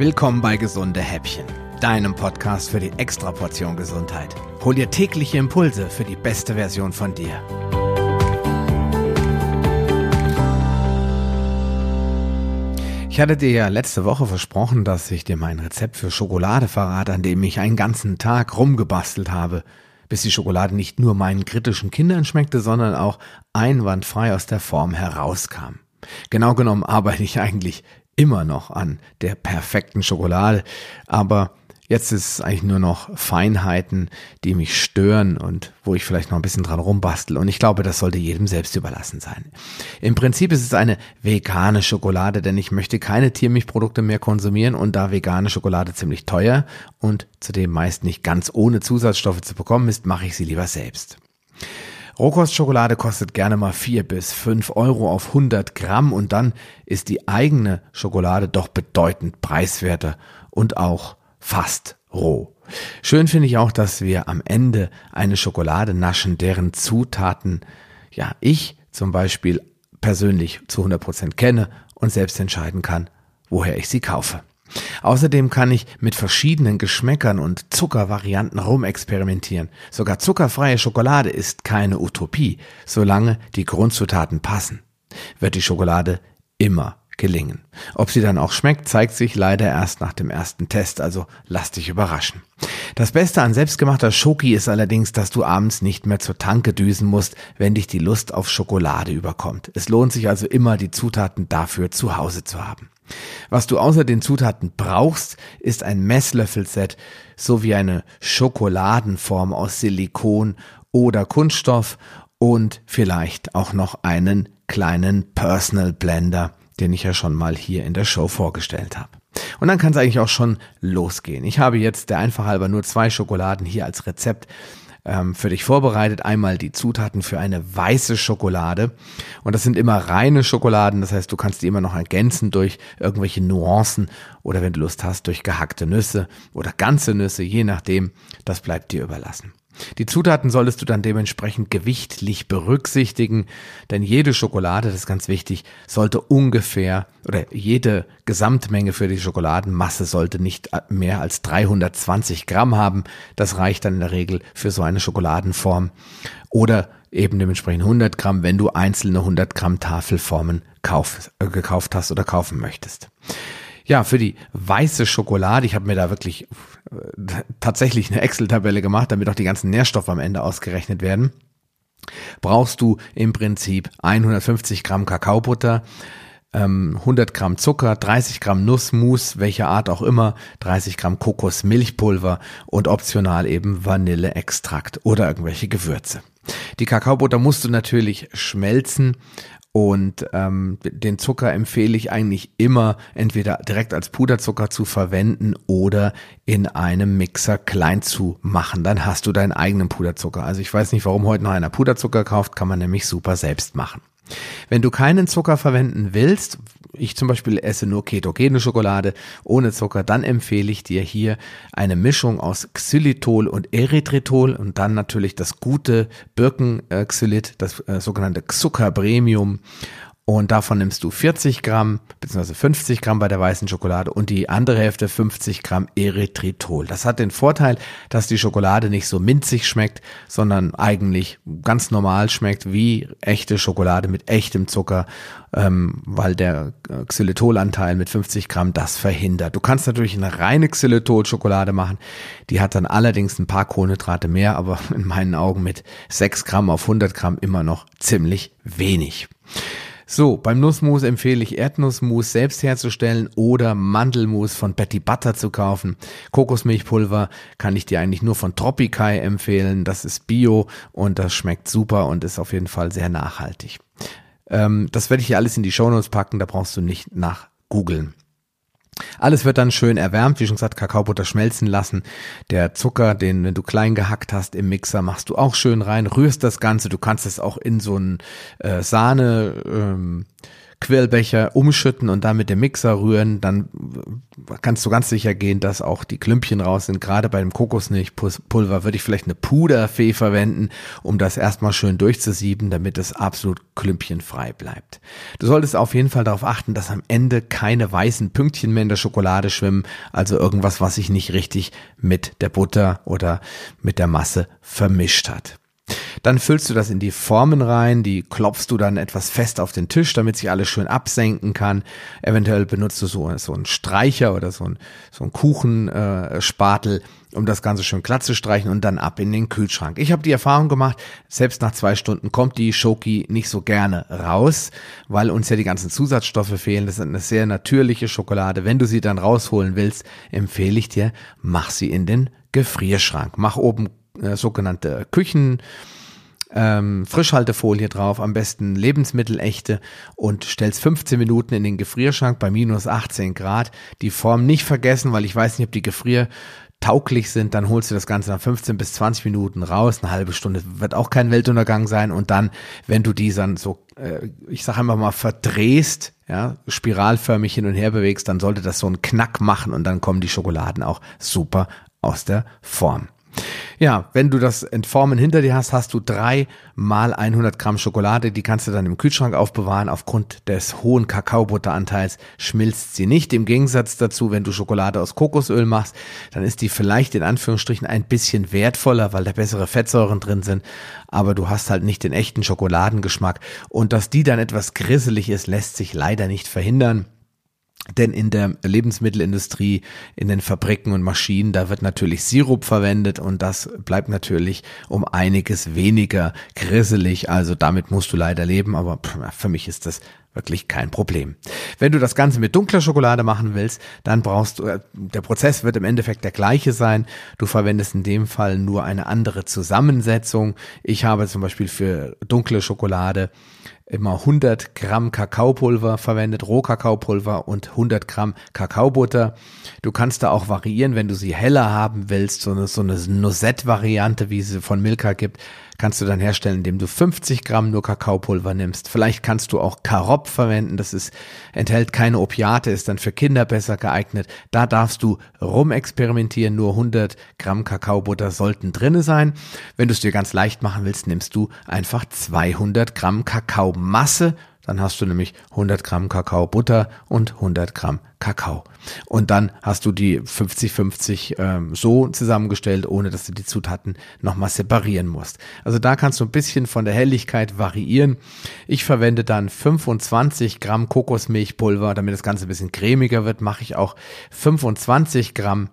Willkommen bei Gesunde Häppchen, deinem Podcast für die Extraportion Gesundheit. Hol dir tägliche Impulse für die beste Version von dir. Ich hatte dir ja letzte Woche versprochen, dass ich dir mein Rezept für Schokolade verrate, an dem ich einen ganzen Tag rumgebastelt habe, bis die Schokolade nicht nur meinen kritischen Kindern schmeckte, sondern auch einwandfrei aus der Form herauskam. Genau genommen arbeite ich eigentlich immer noch an der perfekten Schokolade, aber jetzt ist es eigentlich nur noch Feinheiten, die mich stören und wo ich vielleicht noch ein bisschen dran rumbastel und ich glaube, das sollte jedem selbst überlassen sein. Im Prinzip ist es eine vegane Schokolade, denn ich möchte keine Tiermilchprodukte mehr konsumieren und da vegane Schokolade ziemlich teuer und zudem meist nicht ganz ohne Zusatzstoffe zu bekommen ist, mache ich sie lieber selbst. Rohkostschokolade kostet gerne mal vier bis fünf Euro auf 100 Gramm und dann ist die eigene Schokolade doch bedeutend preiswerter und auch fast roh. Schön finde ich auch, dass wir am Ende eine Schokolade naschen, deren Zutaten, ja, ich zum Beispiel persönlich zu 100 Prozent kenne und selbst entscheiden kann, woher ich sie kaufe. Außerdem kann ich mit verschiedenen Geschmäckern und Zuckervarianten rumexperimentieren. Sogar zuckerfreie Schokolade ist keine Utopie, solange die Grundzutaten passen. Wird die Schokolade immer gelingen. Ob sie dann auch schmeckt, zeigt sich leider erst nach dem ersten Test, also lass dich überraschen. Das Beste an selbstgemachter Schoki ist allerdings, dass du abends nicht mehr zur Tanke düsen musst, wenn dich die Lust auf Schokolade überkommt. Es lohnt sich also immer, die Zutaten dafür zu Hause zu haben. Was du außer den Zutaten brauchst, ist ein Messlöffelset sowie eine Schokoladenform aus Silikon oder Kunststoff und vielleicht auch noch einen kleinen Personal Blender, den ich ja schon mal hier in der Show vorgestellt habe. Und dann kann es eigentlich auch schon losgehen. Ich habe jetzt der einfach halber nur zwei Schokoladen hier als Rezept ähm, für dich vorbereitet. Einmal die Zutaten für eine weiße Schokolade. Und das sind immer reine Schokoladen. Das heißt, du kannst die immer noch ergänzen durch irgendwelche Nuancen oder wenn du Lust hast, durch gehackte Nüsse oder ganze Nüsse, je nachdem. Das bleibt dir überlassen. Die Zutaten solltest du dann dementsprechend gewichtlich berücksichtigen, denn jede Schokolade, das ist ganz wichtig, sollte ungefähr oder jede Gesamtmenge für die Schokoladenmasse sollte nicht mehr als 320 Gramm haben. Das reicht dann in der Regel für so eine Schokoladenform oder eben dementsprechend 100 Gramm, wenn du einzelne 100 Gramm Tafelformen kauf, äh, gekauft hast oder kaufen möchtest. Ja, für die weiße Schokolade, ich habe mir da wirklich äh, tatsächlich eine Excel-Tabelle gemacht, damit auch die ganzen Nährstoffe am Ende ausgerechnet werden. Brauchst du im Prinzip 150 Gramm Kakaobutter, 100 ähm, Gramm Zucker, 30 Gramm Nussmus, welcher Art auch immer, 30 Gramm Kokosmilchpulver und optional eben Vanilleextrakt oder irgendwelche Gewürze. Die Kakaobutter musst du natürlich schmelzen und ähm, den Zucker empfehle ich eigentlich immer entweder direkt als Puderzucker zu verwenden oder in einem Mixer klein zu machen. Dann hast du deinen eigenen Puderzucker. Also ich weiß nicht, warum heute noch einer Puderzucker kauft, kann man nämlich super selbst machen. Wenn du keinen Zucker verwenden willst, ich zum Beispiel esse nur ketogene Schokolade ohne Zucker, dann empfehle ich dir hier eine Mischung aus Xylitol und Erythritol und dann natürlich das gute Birkenxylit, das äh, sogenannte Zucker Premium und davon nimmst du 40 Gramm bzw. 50 Gramm bei der weißen Schokolade und die andere Hälfte 50 Gramm Erythritol. Das hat den Vorteil, dass die Schokolade nicht so minzig schmeckt, sondern eigentlich ganz normal schmeckt wie echte Schokolade mit echtem Zucker, ähm, weil der äh, Xylitolanteil mit 50 Gramm das verhindert. Du kannst natürlich eine reine Xylitol-Schokolade machen, die hat dann allerdings ein paar Kohlenhydrate mehr, aber in meinen Augen mit 6 Gramm auf 100 Gramm immer noch ziemlich wenig. So, beim Nussmus empfehle ich Erdnussmus selbst herzustellen oder Mandelmus von Betty Butter zu kaufen. Kokosmilchpulver kann ich dir eigentlich nur von Tropikai empfehlen. Das ist Bio und das schmeckt super und ist auf jeden Fall sehr nachhaltig. Ähm, das werde ich hier alles in die Shownotes packen, da brauchst du nicht nach googeln. Alles wird dann schön erwärmt, wie schon gesagt, Kakaobutter schmelzen lassen. Der Zucker, den wenn du klein gehackt hast im Mixer, machst du auch schön rein, rührst das Ganze. Du kannst es auch in so ein äh, Sahne ähm, Quirlbecher umschütten und dann mit dem Mixer rühren, dann kannst du ganz sicher gehen, dass auch die Klümpchen raus sind. Gerade bei dem Kokosmilchpulver würde ich vielleicht eine Puderfee verwenden, um das erstmal schön durchzusieben, damit es absolut klümpchenfrei bleibt. Du solltest auf jeden Fall darauf achten, dass am Ende keine weißen Pünktchen mehr in der Schokolade schwimmen, also irgendwas, was sich nicht richtig mit der Butter oder mit der Masse vermischt hat. Dann füllst du das in die Formen rein, die klopfst du dann etwas fest auf den Tisch, damit sich alles schön absenken kann. Eventuell benutzt du so, so einen Streicher oder so einen, so einen Kuchenspatel, äh, um das Ganze schön glatt zu streichen und dann ab in den Kühlschrank. Ich habe die Erfahrung gemacht, selbst nach zwei Stunden kommt die Schoki nicht so gerne raus, weil uns ja die ganzen Zusatzstoffe fehlen. Das ist eine sehr natürliche Schokolade. Wenn du sie dann rausholen willst, empfehle ich dir, mach sie in den Gefrierschrank. Mach oben äh, sogenannte Küchen ähm, Frischhaltefolie drauf, am besten Lebensmittelechte und stellst 15 Minuten in den Gefrierschrank bei minus 18 Grad. Die Form nicht vergessen, weil ich weiß nicht, ob die Gefrier tauglich sind, dann holst du das Ganze nach 15 bis 20 Minuten raus. Eine halbe Stunde wird auch kein Weltuntergang sein. Und dann, wenn du die dann so, äh, ich sag einfach mal, verdrehst, ja, spiralförmig hin und her bewegst, dann sollte das so einen Knack machen und dann kommen die Schokoladen auch super aus der Form. Ja, wenn du das Entformen hinter dir hast, hast du drei mal 100 Gramm Schokolade. Die kannst du dann im Kühlschrank aufbewahren. Aufgrund des hohen Kakaobutteranteils schmilzt sie nicht. Im Gegensatz dazu, wenn du Schokolade aus Kokosöl machst, dann ist die vielleicht in Anführungsstrichen ein bisschen wertvoller, weil da bessere Fettsäuren drin sind. Aber du hast halt nicht den echten Schokoladengeschmack. Und dass die dann etwas grisselig ist, lässt sich leider nicht verhindern. Denn in der Lebensmittelindustrie, in den Fabriken und Maschinen, da wird natürlich Sirup verwendet und das bleibt natürlich um einiges weniger grisselig. Also damit musst du leider leben, aber für mich ist das wirklich kein Problem. Wenn du das Ganze mit dunkler Schokolade machen willst, dann brauchst du, äh, der Prozess wird im Endeffekt der gleiche sein. Du verwendest in dem Fall nur eine andere Zusammensetzung. Ich habe zum Beispiel für dunkle Schokolade immer 100 Gramm Kakaopulver verwendet, Rohkakaopulver und 100 Gramm Kakaobutter. Du kannst da auch variieren, wenn du sie heller haben willst, so eine, so eine Noisette-Variante, wie sie von Milka gibt, kannst du dann herstellen, indem du 50 Gramm nur Kakaopulver nimmst. Vielleicht kannst du auch Karop verwenden, das ist, enthält keine Opiate, ist dann für Kinder besser geeignet. Da darfst du rumexperimentieren, nur 100 Gramm Kakaobutter sollten drinne sein. Wenn du es dir ganz leicht machen willst, nimmst du einfach 200 Gramm Kakaomasse dann hast du nämlich 100 Gramm Kakaobutter und 100 Gramm Kakao. Und dann hast du die 50-50 ähm, so zusammengestellt, ohne dass du die Zutaten nochmal separieren musst. Also da kannst du ein bisschen von der Helligkeit variieren. Ich verwende dann 25 Gramm Kokosmilchpulver, damit das Ganze ein bisschen cremiger wird, mache ich auch 25 Gramm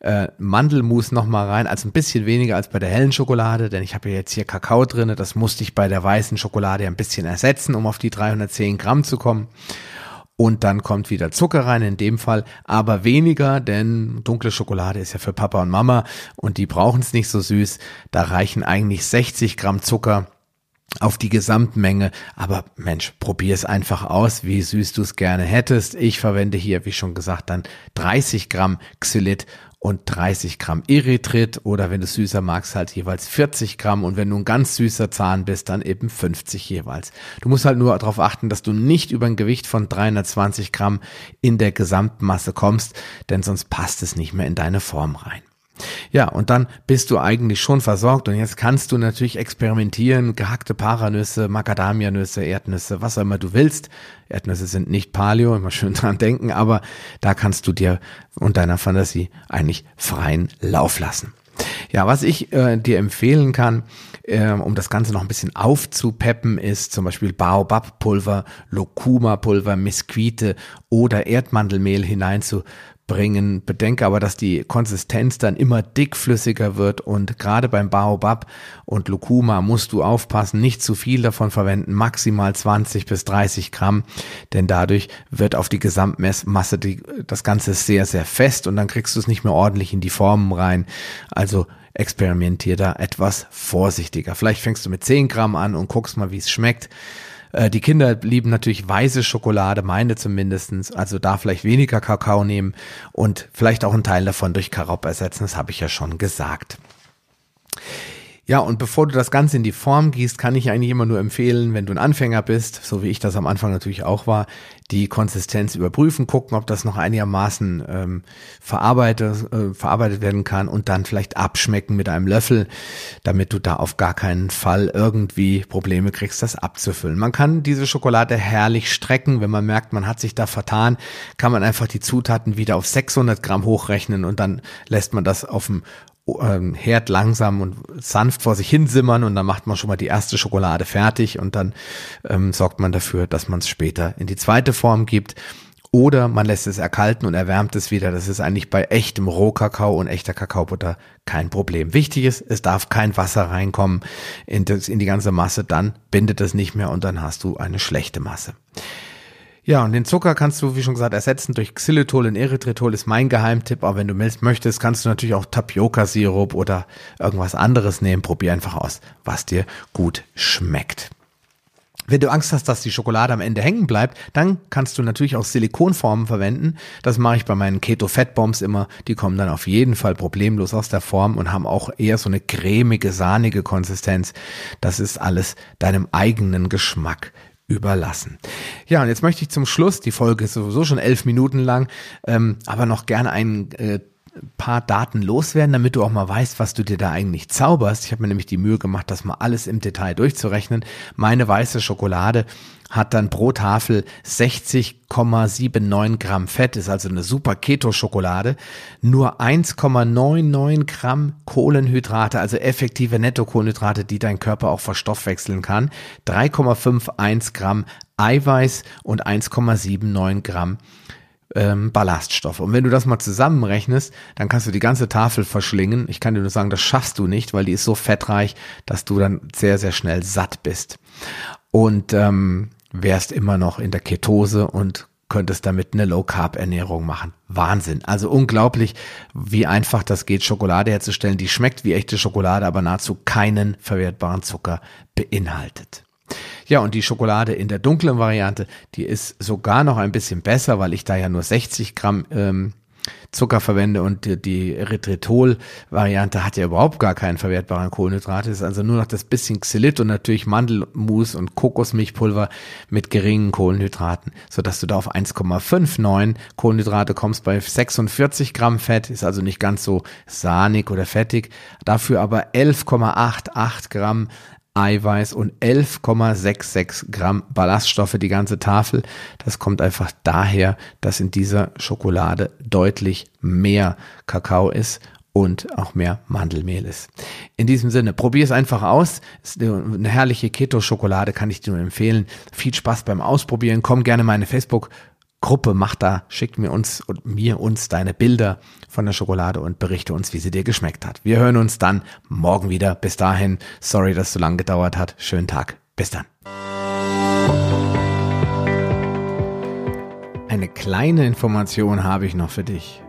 äh, Mandelmus nochmal rein, also ein bisschen weniger als bei der hellen Schokolade, denn ich habe ja jetzt hier Kakao drinne. Das musste ich bei der weißen Schokolade ein bisschen ersetzen, um auf die 310 Gramm zu kommen. Und dann kommt wieder Zucker rein, in dem Fall aber weniger, denn dunkle Schokolade ist ja für Papa und Mama und die brauchen es nicht so süß. Da reichen eigentlich 60 Gramm Zucker auf die Gesamtmenge. Aber Mensch, probier es einfach aus, wie süß du es gerne hättest. Ich verwende hier, wie schon gesagt, dann 30 Gramm Xylit und 30 Gramm Erythrit oder wenn du süßer magst, halt jeweils 40 Gramm und wenn du ein ganz süßer Zahn bist, dann eben 50 jeweils. Du musst halt nur darauf achten, dass du nicht über ein Gewicht von 320 Gramm in der Gesamtmasse kommst, denn sonst passt es nicht mehr in deine Form rein. Ja, und dann bist du eigentlich schon versorgt und jetzt kannst du natürlich experimentieren, gehackte Paranüsse, Macadamianüsse, Erdnüsse, was auch immer du willst. Erdnüsse sind nicht Paleo, immer schön dran denken, aber da kannst du dir und deiner Fantasie eigentlich freien Lauf lassen. Ja, was ich äh, dir empfehlen kann, äh, um das Ganze noch ein bisschen aufzupeppen, ist zum Beispiel Baobab-Pulver, Locuma-Pulver, Mesquite oder Erdmandelmehl hineinzu bringen. Bedenke aber, dass die Konsistenz dann immer dickflüssiger wird und gerade beim Baobab und Lucuma musst du aufpassen, nicht zu viel davon verwenden, maximal 20 bis 30 Gramm, denn dadurch wird auf die Gesamtmasse das Ganze sehr, sehr fest und dann kriegst du es nicht mehr ordentlich in die Formen rein. Also experimentier da etwas vorsichtiger. Vielleicht fängst du mit 10 Gramm an und guckst mal, wie es schmeckt. Äh, die Kinder lieben natürlich weiße Schokolade, meine zumindestens. Also da vielleicht weniger Kakao nehmen und vielleicht auch einen Teil davon durch Karop ersetzen. Das habe ich ja schon gesagt. Ja, und bevor du das Ganze in die Form gießt, kann ich eigentlich immer nur empfehlen, wenn du ein Anfänger bist, so wie ich das am Anfang natürlich auch war, die Konsistenz überprüfen, gucken, ob das noch einigermaßen ähm, verarbeitet, äh, verarbeitet werden kann und dann vielleicht abschmecken mit einem Löffel, damit du da auf gar keinen Fall irgendwie Probleme kriegst, das abzufüllen. Man kann diese Schokolade herrlich strecken, wenn man merkt, man hat sich da vertan, kann man einfach die Zutaten wieder auf 600 Gramm hochrechnen und dann lässt man das auf dem ähm, Herd langsam und sanft vor sich hin simmern und dann macht man schon mal die erste Schokolade fertig und dann ähm, sorgt man dafür, dass man es später in die zweite Form gibt. Oder man lässt es erkalten und erwärmt es wieder. Das ist eigentlich bei echtem Rohkakao und echter Kakaobutter kein Problem. Wichtig ist, es darf kein Wasser reinkommen in, das, in die ganze Masse, dann bindet es nicht mehr und dann hast du eine schlechte Masse. Ja, und den Zucker kannst du, wie schon gesagt, ersetzen durch Xylitol und Erythritol ist mein Geheimtipp. Aber wenn du möchtest, kannst du natürlich auch Tapioca-Sirup oder irgendwas anderes nehmen. Probier einfach aus, was dir gut schmeckt. Wenn du Angst hast, dass die Schokolade am Ende hängen bleibt, dann kannst du natürlich auch Silikonformen verwenden. Das mache ich bei meinen Keto Fat Bombs immer. Die kommen dann auf jeden Fall problemlos aus der Form und haben auch eher so eine cremige, sahnige Konsistenz. Das ist alles deinem eigenen Geschmack überlassen. Ja, und jetzt möchte ich zum Schluss, die Folge ist sowieso schon elf Minuten lang, ähm, aber noch gerne ein äh, paar Daten loswerden, damit du auch mal weißt, was du dir da eigentlich zauberst. Ich habe mir nämlich die Mühe gemacht, das mal alles im Detail durchzurechnen. Meine weiße Schokolade hat dann pro Tafel 60,79 Gramm Fett, ist also eine super Keto-Schokolade, nur 1,99 Gramm Kohlenhydrate, also effektive Nettokohlenhydrate, die dein Körper auch verstoffwechseln kann, 3,51 Gramm Eiweiß und 1,79 Gramm ähm, Ballaststoffe. Und wenn du das mal zusammenrechnest, dann kannst du die ganze Tafel verschlingen. Ich kann dir nur sagen, das schaffst du nicht, weil die ist so fettreich, dass du dann sehr, sehr schnell satt bist. Und ähm, wärst immer noch in der Ketose und könntest damit eine Low-Carb-Ernährung machen. Wahnsinn. Also unglaublich, wie einfach das geht, Schokolade herzustellen. Die schmeckt wie echte Schokolade, aber nahezu keinen verwertbaren Zucker beinhaltet. Ja, und die Schokolade in der dunklen Variante, die ist sogar noch ein bisschen besser, weil ich da ja nur 60 Gramm ähm, Zucker verwende und die, die Erythritol-Variante hat ja überhaupt gar keinen verwertbaren Kohlenhydrat. Es ist also nur noch das bisschen Xylit und natürlich Mandelmus und Kokosmilchpulver mit geringen Kohlenhydraten, sodass du da auf 1,59 Kohlenhydrate kommst bei 46 Gramm Fett, ist also nicht ganz so sahnig oder fettig, dafür aber 11,88 Gramm Eiweiß und 11,66 Gramm Ballaststoffe die ganze Tafel. Das kommt einfach daher, dass in dieser Schokolade deutlich mehr Kakao ist und auch mehr Mandelmehl ist. In diesem Sinne, probier es einfach aus. Ist eine herrliche Keto-Schokolade, kann ich dir nur empfehlen. Viel Spaß beim Ausprobieren. Komm gerne in meine Facebook Gruppe, mach da, schick mir uns und mir uns deine Bilder von der Schokolade und berichte uns, wie sie dir geschmeckt hat. Wir hören uns dann morgen wieder. Bis dahin, sorry, dass es so lange gedauert hat. Schönen Tag. Bis dann. Eine kleine Information habe ich noch für dich.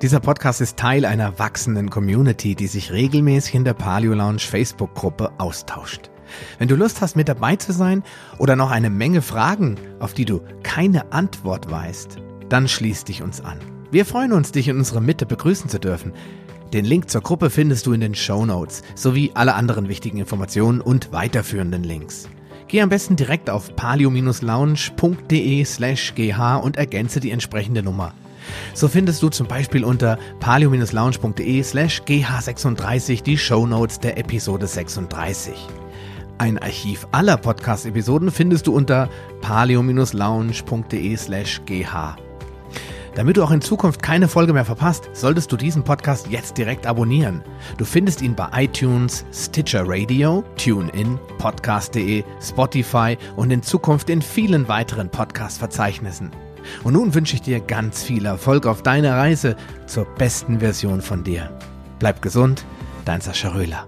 Dieser Podcast ist Teil einer wachsenden Community, die sich regelmäßig in der Paleo Lounge Facebook-Gruppe austauscht. Wenn du Lust hast, mit dabei zu sein oder noch eine Menge Fragen, auf die du keine Antwort weißt, dann schließ dich uns an. Wir freuen uns, dich in unserer Mitte begrüßen zu dürfen. Den Link zur Gruppe findest du in den Show Notes sowie alle anderen wichtigen Informationen und weiterführenden Links. Geh am besten direkt auf palio-lounge.de slash gh und ergänze die entsprechende Nummer. So findest du zum Beispiel unter palio-lounge.de slash gh36 die Show Notes der Episode 36. Ein Archiv aller Podcast-Episoden findest du unter paleo-lounge.de slash gh. Damit du auch in Zukunft keine Folge mehr verpasst, solltest du diesen Podcast jetzt direkt abonnieren. Du findest ihn bei iTunes, Stitcher Radio, TuneIn, Podcast.de, Spotify und in Zukunft in vielen weiteren Podcast-Verzeichnissen. Und nun wünsche ich dir ganz viel Erfolg auf deiner Reise zur besten Version von dir. Bleib gesund, dein Sascha Röhler.